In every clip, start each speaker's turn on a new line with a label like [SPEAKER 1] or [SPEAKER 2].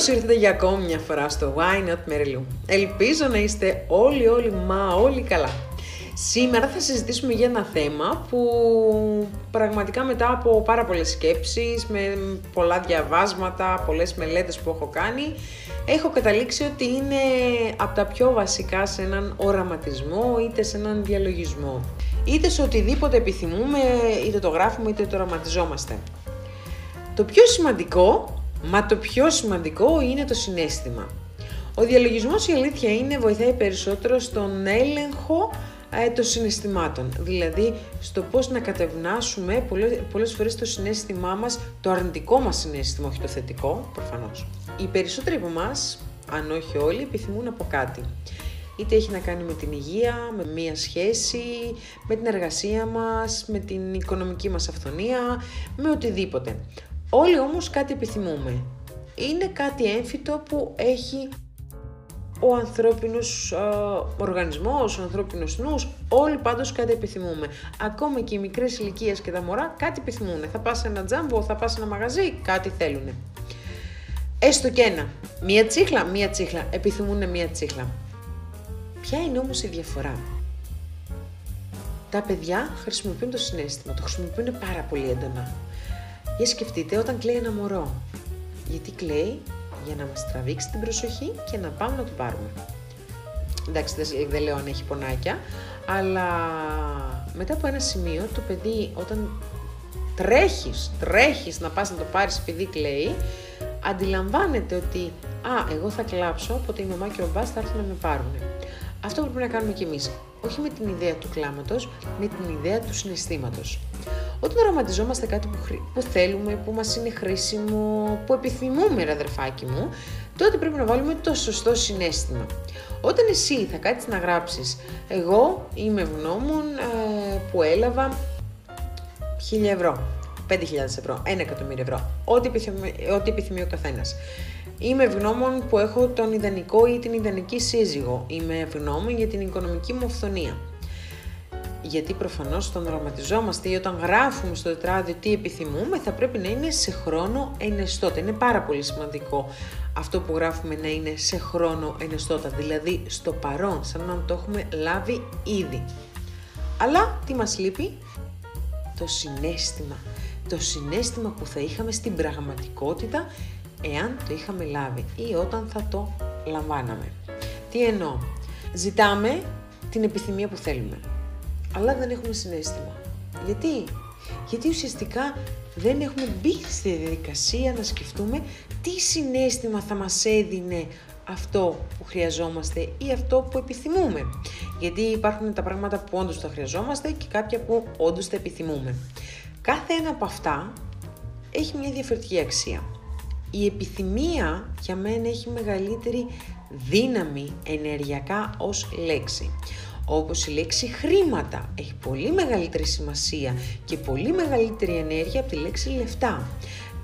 [SPEAKER 1] Καλώς ήρθατε για ακόμη μια φορά στο Why Not Mary Ελπίζω να είστε όλοι, όλοι, μα όλοι καλά. Σήμερα θα συζητήσουμε για ένα θέμα που πραγματικά μετά από πάρα πολλές σκέψεις, με πολλά διαβάσματα, πολλές μελέτες που έχω κάνει, έχω καταλήξει ότι είναι από τα πιο βασικά σε έναν οραματισμό είτε σε έναν διαλογισμό. Είτε σε οτιδήποτε επιθυμούμε, είτε το γράφουμε είτε το οραματιζόμαστε. Το πιο σημαντικό Μα το πιο σημαντικό είναι το συνέστημα. Ο διαλογισμός η αλήθεια είναι βοηθάει περισσότερο στον έλεγχο ε, των συναισθημάτων. Δηλαδή στο πώς να κατευνάσουμε πολλές, πολλές φορές το συνέστημά μας, το αρνητικό μας συνέστημα, όχι το θετικό, προφανώς. Οι περισσότεροι από εμάς, αν όχι όλοι, επιθυμούν από κάτι. Είτε έχει να κάνει με την υγεία, με μία σχέση, με την εργασία μας, με την οικονομική μας αυθονία, με οτιδήποτε. Όλοι όμως κάτι επιθυμούμε. Είναι κάτι έμφυτο που έχει ο ανθρώπινος α, οργανισμός, ο ανθρώπινος νους, όλοι πάντως κάτι επιθυμούμε. Ακόμα και οι μικρές ηλικίες και τα μωρά κάτι επιθυμούν. Θα πας σε ένα τζάμπο, θα πας σε ένα μαγαζί, κάτι θέλουν. Έστω και ένα. Μία τσίχλα, μία τσίχλα. Επιθυμούν μία τσίχλα. Ποια είναι όμως η διαφορά; Τα παιδιά χρησιμοποιούν το συνέστημα, το χρησιμοποιούν πάρα πολύ έντονα. Για σκεφτείτε όταν κλαίει ένα μωρό. Γιατί κλαίει για να μας τραβήξει την προσοχή και να πάμε να το πάρουμε. Εντάξει, δεν λέω αν έχει πονάκια, αλλά μετά από ένα σημείο το παιδί όταν τρέχεις, τρέχεις να πας να το πάρεις επειδή κλαίει, αντιλαμβάνεται ότι «Α, εγώ θα κλάψω, οπότε η μαμά και ο μπάς θα έρθουν να με πάρουν». Αυτό πρέπει να κάνουμε κι εμείς. Όχι με την ιδέα του κλάματος, με την ιδέα του συναισθήματος. Όταν οραματιζόμαστε κάτι που, που θέλουμε, που μας είναι χρήσιμο, που επιθυμούμε ρε αδερφάκι μου, τότε πρέπει να βάλουμε το σωστό συνέστημα. Όταν εσύ θα κάτσεις να γράψεις, εγώ είμαι ευγνώμων ε, που έλαβα 1000 ευρώ, 5.000 ευρώ, 1 εκατομμύριο ευρώ, ό,τι επιθυμεί, ό,τι επιθυμεί ο καθένας. Είμαι ευγνώμων που έχω τον ιδανικό ή την ιδανική σύζυγο. Είμαι ευγνώμων για την οικονομική μου αυθονία γιατί προφανώς όταν δραματιζόμαστε ή όταν γράφουμε στο τετράδιο τι επιθυμούμε θα πρέπει να είναι σε χρόνο ενεστώτα. Είναι πάρα πολύ σημαντικό αυτό που γράφουμε να είναι σε χρόνο ενεστώτα, δηλαδή στο παρόν, σαν να το έχουμε λάβει ήδη. Αλλά τι μας λείπει; Το συνέστημα. Το συνέστημα που θα είχαμε στην πραγματικότητα εάν το είχαμε λάβει ή όταν θα το λαμβάναμε. Τι εννοώ; Ζητάμε την επιθυμία που θέλουμε αλλά δεν έχουμε συνέστημα. Γιατί; Γιατί ουσιαστικά δεν έχουμε μπει στη διαδικασία να σκεφτούμε τι συνέστημα θα μας έδινε αυτό που χρειαζόμαστε ή αυτό που επιθυμούμε. Γιατί υπάρχουν τα πράγματα που όντως τα χρειαζόμαστε και κάποια που όντως τα επιθυμούμε. Κάθε ένα από αυτά έχει μια διαφορετική αξία. Η επιθυμία για μένα έχει μεγαλύτερη δύναμη ενεργειακά ως λέξη όπως η λέξη χρήματα. Έχει πολύ μεγαλύτερη σημασία και πολύ μεγαλύτερη ενέργεια από τη λέξη λεφτά.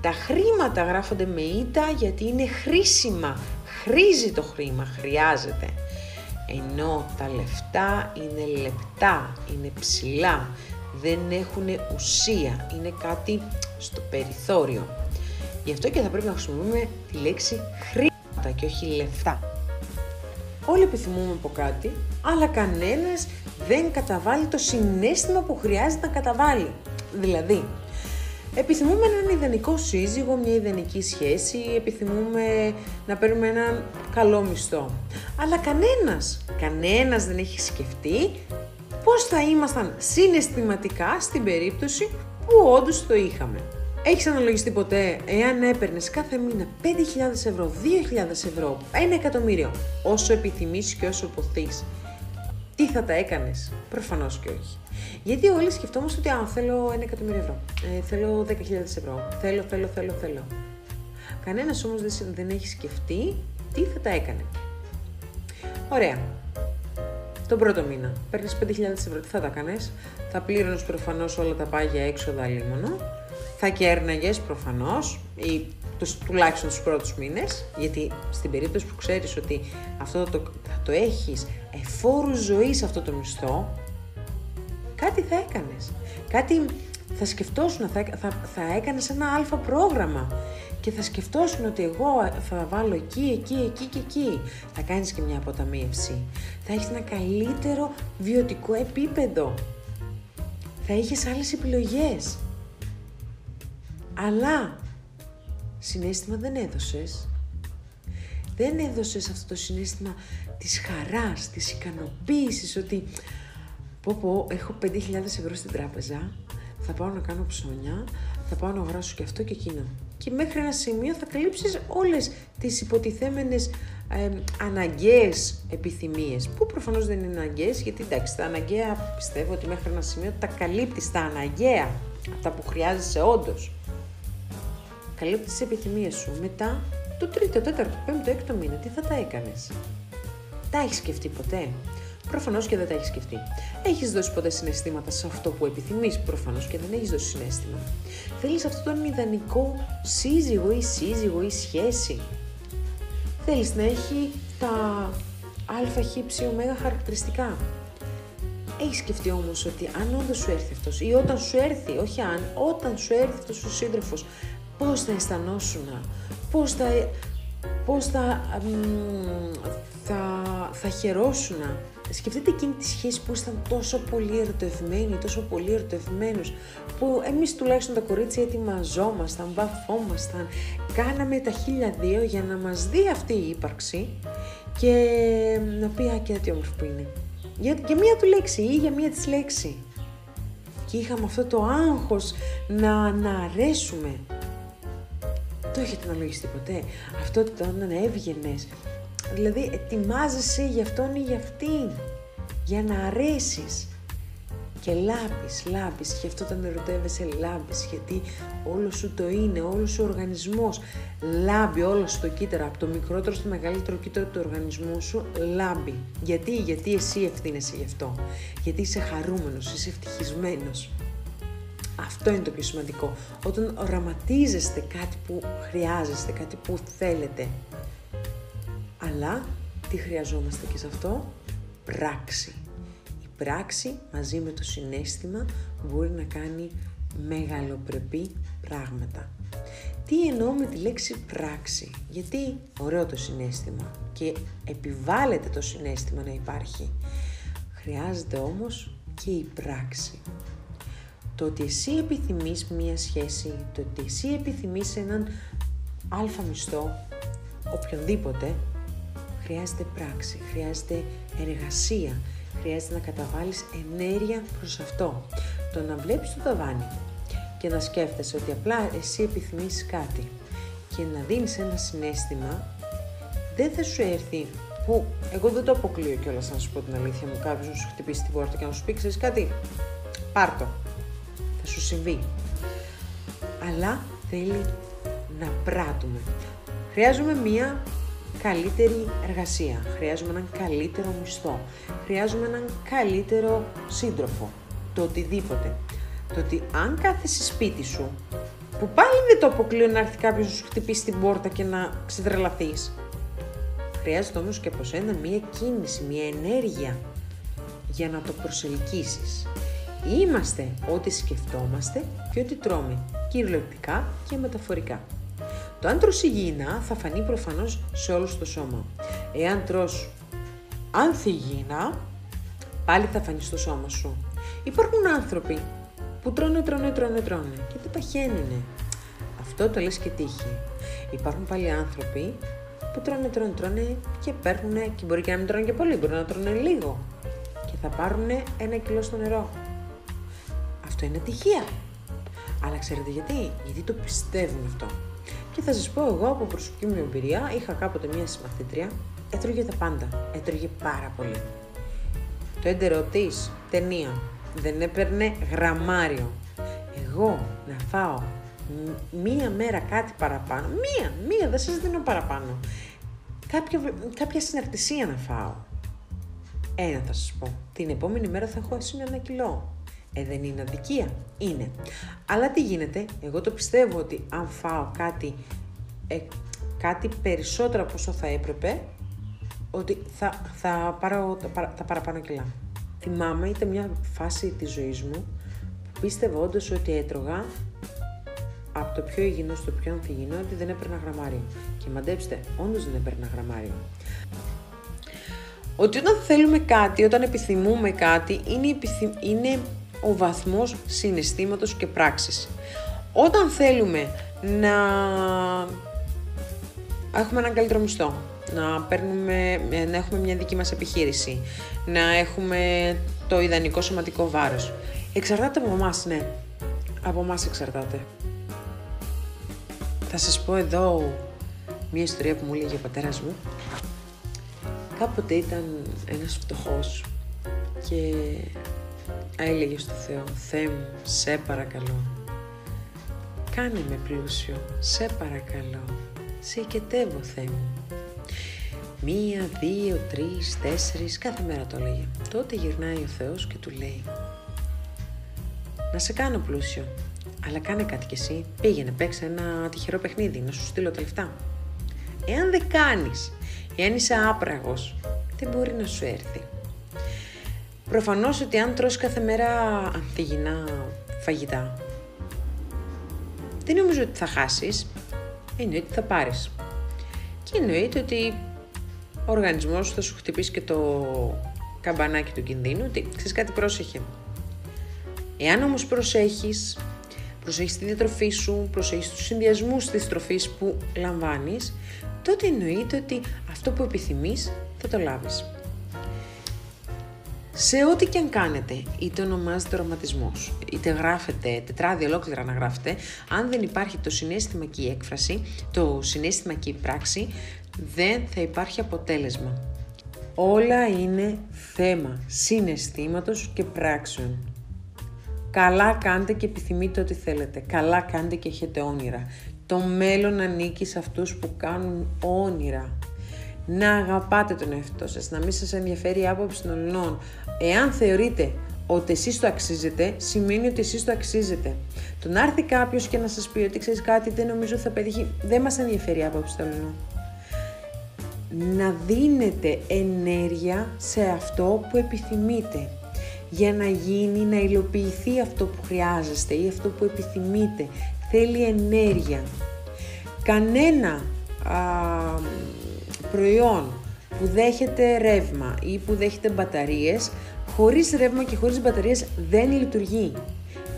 [SPEAKER 1] Τα χρήματα γράφονται με ήττα γιατί είναι χρήσιμα. Χρήζει το χρήμα, χρειάζεται. Ενώ τα λεφτά είναι λεπτά, είναι ψηλά, δεν έχουν ουσία, είναι κάτι στο περιθώριο. Γι' αυτό και θα πρέπει να χρησιμοποιούμε τη λέξη χρήματα και όχι λεφτά. Όλοι επιθυμούμε από κάτι, αλλά κανένας δεν καταβάλει το συνέστημα που χρειάζεται να καταβάλει. Δηλαδή, επιθυμούμε έναν ιδανικό σύζυγο, μια ιδανική σχέση, επιθυμούμε να παίρνουμε έναν καλό μισθό. Αλλά κανένας, κανένας δεν έχει σκεφτεί πώς θα ήμασταν συναισθηματικά στην περίπτωση που όντως το είχαμε. Έχεις αναλογιστεί ποτέ εάν έπαιρνες κάθε μήνα 5.000 ευρώ, 2.000 ευρώ, 1 εκατομμύριο, όσο επιθυμήσει και όσο ποθείς, τι θα τα έκανες, προφανώς και όχι. Γιατί όλοι σκεφτόμαστε ότι αν θέλω 1 εκατομμύριο ευρώ, ε, θέλω 10.000 ευρώ, θέλω, θέλω, θέλω, θέλω. Κανένας όμως δεν, δεν έχει σκεφτεί τι θα τα έκανε. Ωραία. Τον πρώτο μήνα παίρνεις 5.000 ευρώ, τι θα τα έκανε, θα πλήρωνες προφανώς όλα τα πάγια έξοδα λίμωνο θα κέρναγες προφανώς ή τους, τουλάχιστον τους πρώτους μήνες, γιατί στην περίπτωση που ξέρεις ότι αυτό το, θα το έχεις εφόρου ζωής αυτό το μισθό, κάτι θα έκανες. Κάτι θα σκεφτόσουν, θα, θα, θα έκανες ένα αλφα πρόγραμμα και θα σκεφτόσουν ότι εγώ θα βάλω εκεί, εκεί, εκεί και εκεί. Θα κάνεις και μια αποταμίευση. Θα έχεις ένα καλύτερο βιωτικό επίπεδο. Θα είχες άλλες επιλογές. Αλλά συνέστημα δεν έδωσες. Δεν έδωσες αυτό το συνέστημα της χαράς, της ικανοποίησης, ότι πω πω, έχω 5.000 ευρώ στην τράπεζα, θα πάω να κάνω ψώνια, θα πάω να αγοράσω και αυτό και εκείνο. Και μέχρι ένα σημείο θα καλύψεις όλες τις υποτιθέμενες ε, αναγκαίες επιθυμίες, που προφανώς δεν είναι αναγκαίες, γιατί εντάξει, τα αναγκαία πιστεύω ότι μέχρι ένα σημείο τα καλύπτεις τα αναγκαία, αυτά που χρειάζεσαι όντως. Καλύπτεις τις επιθυμίες σου. Μετά, το τρίτο, τέταρτο, πέμπτο, έκτο μήνα, τι θα τα έκανες; Τα έχεις σκεφτεί ποτέ; Προφανώς και δεν τα έχεις σκεφτεί. Έχεις δώσει ποτέ συναισθήματα σε αυτό που επιθυμείς; Προφανώς και δεν έχεις δώσει συνέστημα. Θέλεις αυτό τον ιδανικό σύζυγο ή σύζυγο ή σχέση; Θέλεις να έχει τα α, χ, ψ, ω χαρακτηριστικά; Έχεις σκεφτεί όμως ότι αν όντως σου έρθει αυτός ή όταν σου έρθει, όχι αν, όταν σου έρθει αυτός ο σύντροφος, πώς θα αισθανόσουν, πώς θα, πώς θα, θα, θα χαιρόσουν. Σκεφτείτε εκείνη τη σχέση που ήσταν τόσο πολύ ερωτευμένοι, τόσο πολύ ερωτευμένους, που εμείς τουλάχιστον τα κορίτσια ετοιμαζόμασταν, βαφόμασταν, κάναμε τα χίλια δύο για να μας δει αυτή η ύπαρξη και να πει «Α, τι όμορφο που είναι». Για, για μία του λέξη ή για μία της λέξη. Και είχαμε αυτό το άγχος να, να αρέσουμε. Το έχετε αναλογιστεί ποτέ. Αυτό το όταν έβγαινες Δηλαδή ετοιμάζεσαι για αυτόν ή για αυτήν, για να αρέσεις. Και λάμπεις, λάμπεις, και αυτό όταν ερωτεύεσαι λάμπεις, γιατί όλο σου το είναι, όλος σου ο οργανισμός λάμπει όλο σου το κύτταρο, από το μικρότερο στο μεγαλύτερο κύτταρο του οργανισμού σου λάμπει. Γιατί, γιατί εσύ ευθύνεσαι γι' αυτό. Γιατί είσαι χαρούμενος, είσαι ευτυχισμένος. Αυτό είναι το πιο σημαντικό. Όταν οραματίζεστε κάτι που χρειάζεστε, κάτι που θέλετε, αλλά τι χρειαζόμαστε και σε αυτό, πράξη. Η πράξη μαζί με το συνέστημα μπορεί να κάνει μεγαλοπρεπή πράγματα. Τι εννοώ με τη λέξη πράξη, γιατί ωραίο το συνέστημα και επιβάλλεται το συνέστημα να υπάρχει. Χρειάζεται όμως και η πράξη. Το ότι εσύ επιθυμείς μία σχέση, το ότι εσύ επιθυμείς έναν αλφα μισθό, οποιονδήποτε, χρειάζεται πράξη, χρειάζεται εργασία, χρειάζεται να καταβάλεις ενέργεια προς αυτό. Το να βλέπεις το ταβάνι και να σκέφτεσαι ότι απλά εσύ επιθυμείς κάτι και να δίνεις ένα συνέστημα, δεν θα σου έρθει που εγώ δεν το αποκλείω κιόλας να σου πω την αλήθεια μου. Κάποιος να σου χτυπήσει την πόρτα και να σου πει: Ξέρεις κάτι, πάρ το. Θα σου συμβεί. Αλλά θέλει να πράττουμε. Χρειάζομαι μία καλύτερη εργασία, χρειάζομαι έναν καλύτερο μισθό, χρειάζομαι έναν καλύτερο σύντροφο, το οτιδήποτε. Το ότι αν κάθεσαι σπίτι σου, που πάλι δεν το αποκλείω να έρθει κάποιος να σου χτυπήσει την πόρτα και να ξετρελαθείς, χρειάζεται όμως και από σένα μία κίνηση, μία ενέργεια για να το προσελκύσεις. Είμαστε ό,τι σκεφτόμαστε και ό,τι τρώμε, κυριολεκτικά και μεταφορικά. Το αν τρως υγιεινά θα φανεί προφανώς σε όλο το σώμα. Εάν τρως ανθυγιεινά, πάλι θα φανεί στο σώμα σου. Υπάρχουν άνθρωποι που τρώνε, τρώνε, τρώνε, τρώνε και δεν παχαίνουνε. Αυτό το λες και τύχη. Υπάρχουν πάλι άνθρωποι που τρώνε, τρώνε, τρώνε και παίρνουν και μπορεί και να μην τρώνε και πολύ, μπορεί να τρώνε λίγο και θα πάρουν ένα κιλό στο νερό. Αυτό είναι τυχαία. Αλλά ξέρετε γιατί, γιατί το πιστεύουν αυτό. Και θα σας πω εγώ από προσωπική μου εμπειρία, είχα κάποτε μία συμμαθήτρια, έτρωγε τα πάντα, έτρωγε πάρα πολύ. Το έντερο της ταινία, δεν έπαιρνε γραμμάριο. Εγώ να φάω μία μέρα κάτι παραπάνω, μία, μία, δεν σας δίνω παραπάνω. Κάποια, κάποια συναρτησία να φάω. Ένα θα σας πω. Την επόμενη μέρα θα έχω έσυνο ένα κιλό. Ε, δεν είναι αδικία. Είναι. Αλλά τι γίνεται, εγώ το πιστεύω ότι αν φάω κάτι, ε, κάτι περισσότερο από όσο θα έπρεπε, ότι θα, θα πάρω τα, τα παραπάνω κιλά. Θυμάμαι, ήταν μια φάση της ζωής μου, που πίστευα όντως ότι έτρωγα από το πιο υγιεινό στο πιο ανθυγιεινό ότι δεν έπαιρνα γραμμάριο. Και μαντέψτε, όντως δεν έπαιρνα γραμμάριο. Ότι όταν θέλουμε κάτι, όταν επιθυμούμε κάτι, είναι, είναι ο βαθμός συναισθήματος και πράξης. Όταν θέλουμε να έχουμε έναν καλύτερο μισθό, να, παίρνουμε, να έχουμε μια δική μας επιχείρηση, να έχουμε το ιδανικό σωματικό βάρος. Εξαρτάται από εμάς, ναι. Από εμάς εξαρτάται. Θα σας πω εδώ μια ιστορία που μου έλεγε ο πατέρας μου. Κάποτε ήταν ένας φτωχός και έλεγες στο Θεό «Θεέ μου, σε παρακαλώ, κάνε με πλούσιο, σε παρακαλώ, σε οικετεύω Θεέ μου». Μία, δύο, τρεις, τέσσερις, κάθε μέρα το έλεγε. Τότε γυρνάει ο Θεός και του λέει «Να σε κάνω πλούσιο, αλλά κάνε κάτι κι εσύ, πήγαινε, παίξε ένα τυχερό παιχνίδι, να σου στείλω τα λεφτά». Εάν δεν κάνεις, εάν είσαι άπραγος, δεν μπορεί να σου έρθει. Προφανώς ότι αν τρως κάθε μέρα ανθυγινά φαγητά, δεν νομίζω ότι θα χάσεις, εννοείται ότι θα πάρεις. Και εννοείται ότι ο οργανισμός θα σου χτυπήσει και το καμπανάκι του κινδύνου, ότι ξέρεις κάτι πρόσεχε. Εάν όμως προσέχεις, προσέχεις τη διατροφή σου, προσέχεις τους συνδυασμούς της τροφής που λαμβάνεις, τότε εννοείται ότι αυτό που επιθυμείς θα το λάβεις. Σε ό,τι και αν κάνετε, είτε ονομάζετε ρωματισμός, είτε γράφετε τετράδια ολόκληρα να γράφετε, αν δεν υπάρχει το συνέστημα και η έκφραση, το συνέστημα και η πράξη, δεν θα υπάρχει αποτέλεσμα. Όλα είναι θέμα συναισθήματος και πράξεων. Καλά κάντε και επιθυμείτε ό,τι θέλετε. Καλά κάντε και έχετε όνειρα. Το μέλλον ανήκει σε αυτούς που κάνουν όνειρα να αγαπάτε τον εαυτό σας, να μην σας ενδιαφέρει η άποψη των αλλών. Εάν θεωρείτε ότι εσείς το αξίζετε, σημαίνει ότι εσείς το αξίζετε. Το να έρθει κάποιος και να σας πει ότι ξέρεις κάτι δεν νομίζω θα πετύχει, δεν μας ενδιαφέρει η άποψη των αλλών. Να δίνετε ενέργεια σε αυτό που επιθυμείτε για να γίνει, να υλοποιηθεί αυτό που χρειάζεστε ή αυτό που επιθυμείτε. Θέλει ενέργεια. Κανένα προϊόν που δέχεται ρεύμα ή που δέχεται μπαταρίες, χωρίς ρεύμα και χωρίς μπαταρίες δεν λειτουργεί.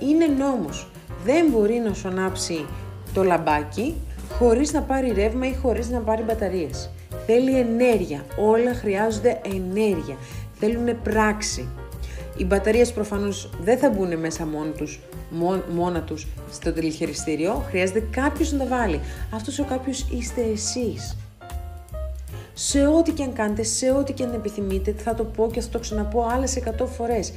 [SPEAKER 1] Είναι νόμος. Δεν μπορεί να σου ανάψει το λαμπάκι χωρίς να πάρει ρεύμα ή χωρίς να πάρει μπαταρίες. Θέλει ενέργεια. Όλα χρειάζονται ενέργεια. Θέλουν πράξη. Οι μπαταρίες προφανώς δεν θα μπουν μέσα μόνο τους, μόνα τους στο τηλεχειριστήριο. Χρειάζεται κάποιος να τα βάλει. Αυτός ο κάποιος είστε εσείς σε ό,τι και αν κάνετε, σε ό,τι και αν επιθυμείτε, θα το πω και θα το ξαναπώ άλλες 100 φορές.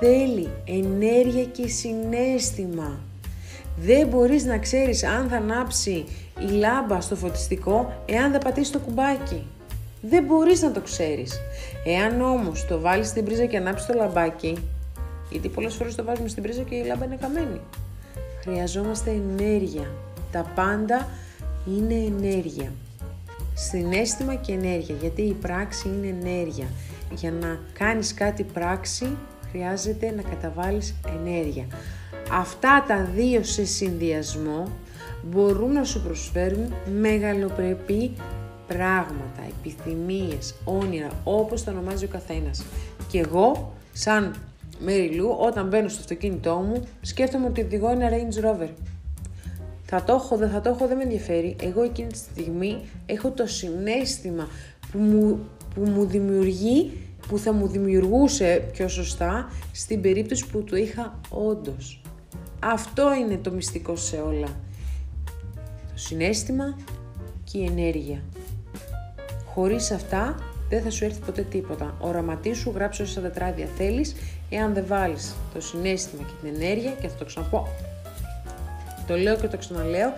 [SPEAKER 1] Θέλει ενέργεια και συνέστημα. Δεν μπορείς να ξέρεις αν θα ανάψει η λάμπα στο φωτιστικό εάν δεν πατήσει το κουμπάκι. Δεν μπορείς να το ξέρεις. Εάν όμως το βάλεις στην πρίζα και ανάψεις το λαμπάκι, γιατί πολλές φορές το βάζουμε στην πρίζα και η λάμπα είναι καμένη. Χρειαζόμαστε ενέργεια. Τα πάντα είναι ενέργεια συνέστημα και ενέργεια, γιατί η πράξη είναι ενέργεια. Για να κάνεις κάτι πράξη χρειάζεται να καταβάλεις ενέργεια. Αυτά τα δύο σε συνδυασμό μπορούν να σου προσφέρουν μεγαλοπρεπή πράγματα, επιθυμίες, όνειρα, όπως το ονομάζει ο καθένας. Και εγώ, σαν Μέρι όταν μπαίνω στο αυτοκίνητό μου, σκέφτομαι ότι οδηγώ ένα Range Rover. Θα το έχω, δεν θα το έχω, δεν με ενδιαφέρει. Εγώ εκείνη τη στιγμή έχω το συνέστημα που μου, που μου δημιουργεί, που θα μου δημιουργούσε πιο σωστά στην περίπτωση που το είχα όντως. Αυτό είναι το μυστικό σε όλα. Το συνέστημα και η ενέργεια. Χωρίς αυτά δεν θα σου έρθει ποτέ τίποτα. Οραματίσου, γράψε όσα τετράδια θέλεις, εάν δεν βάλεις το συνέστημα και την ενέργεια, και θα το ξαναπώ το λέω και το ξαναλέω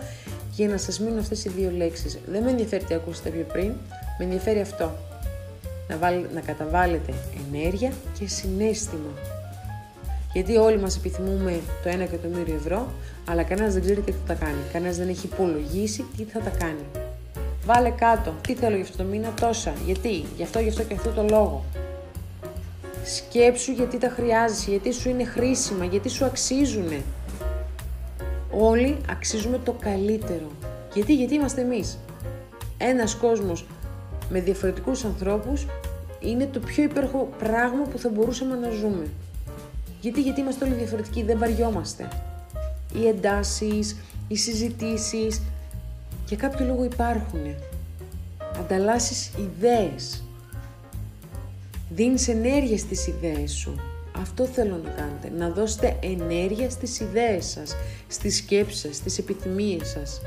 [SPEAKER 1] για να σας μείνουν αυτές οι δύο λέξεις. Δεν με ενδιαφέρει τι ακούσατε πιο πριν, με ενδιαφέρει αυτό. Να, να καταβάλλετε ενέργεια και συνέστημα. Γιατί όλοι μας επιθυμούμε το 1 εκατομμύριο ευρώ, αλλά κανένας δεν ξέρει τι θα τα κάνει. Κανένας δεν έχει υπολογίσει τι θα τα κάνει. Βάλε κάτω, τι θέλω για αυτό το μήνα, τόσα. Γιατί, γι' αυτό, γι' αυτό και αυτό το λόγο. Σκέψου γιατί τα χρειάζεσαι, γιατί σου είναι χρήσιμα, γιατί σου αξίζουνε. Όλοι αξίζουμε το καλύτερο. Γιατί, γιατί είμαστε εμείς. Ένας κόσμος με διαφορετικούς ανθρώπους είναι το πιο υπέροχο πράγμα που θα μπορούσαμε να ζούμε. Γιατί, γιατί είμαστε όλοι διαφορετικοί, δεν βαριόμαστε. Οι εντάσεις, οι συζητήσεις, για κάποιο λόγο υπάρχουν. Ανταλλάσσεις ιδέες. Δίνεις ενέργεια στις ιδέες σου. Αυτό θέλω να κάνετε. Να δώσετε ενέργεια στις ιδέες σας, στις σκέψεις σας, στις επιθυμίες σας.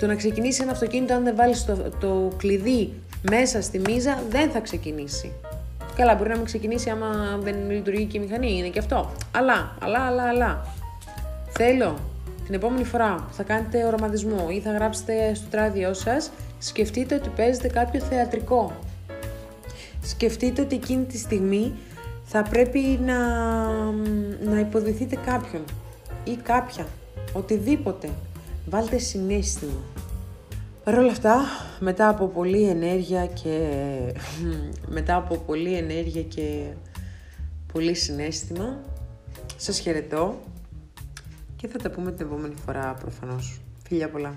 [SPEAKER 1] Το να ξεκινήσει ένα αυτοκίνητο αν δεν βάλεις το, το κλειδί μέσα στη μίζα δεν θα ξεκινήσει. Καλά, μπορεί να μην ξεκινήσει άμα δεν λειτουργεί και η μηχανή, είναι και αυτό. Αλλά, αλλά, αλλά, αλλά. Θέλω την επόμενη φορά που θα κάνετε οραματισμό ή θα γράψετε στο τράδιό σας, σκεφτείτε ότι παίζετε κάποιο θεατρικό. Σκεφτείτε ότι εκείνη τη στιγμή θα πρέπει να, να υποδηθείτε κάποιον ή κάποια, οτιδήποτε. Βάλτε συνέστημα. Παρ' όλα αυτά, μετά από πολλή ενέργεια και μετά από πολλή ενέργεια και πολύ συνέστημα, σας χαιρετώ και θα τα πούμε την επόμενη φορά προφανώς. Φιλιά πολλά!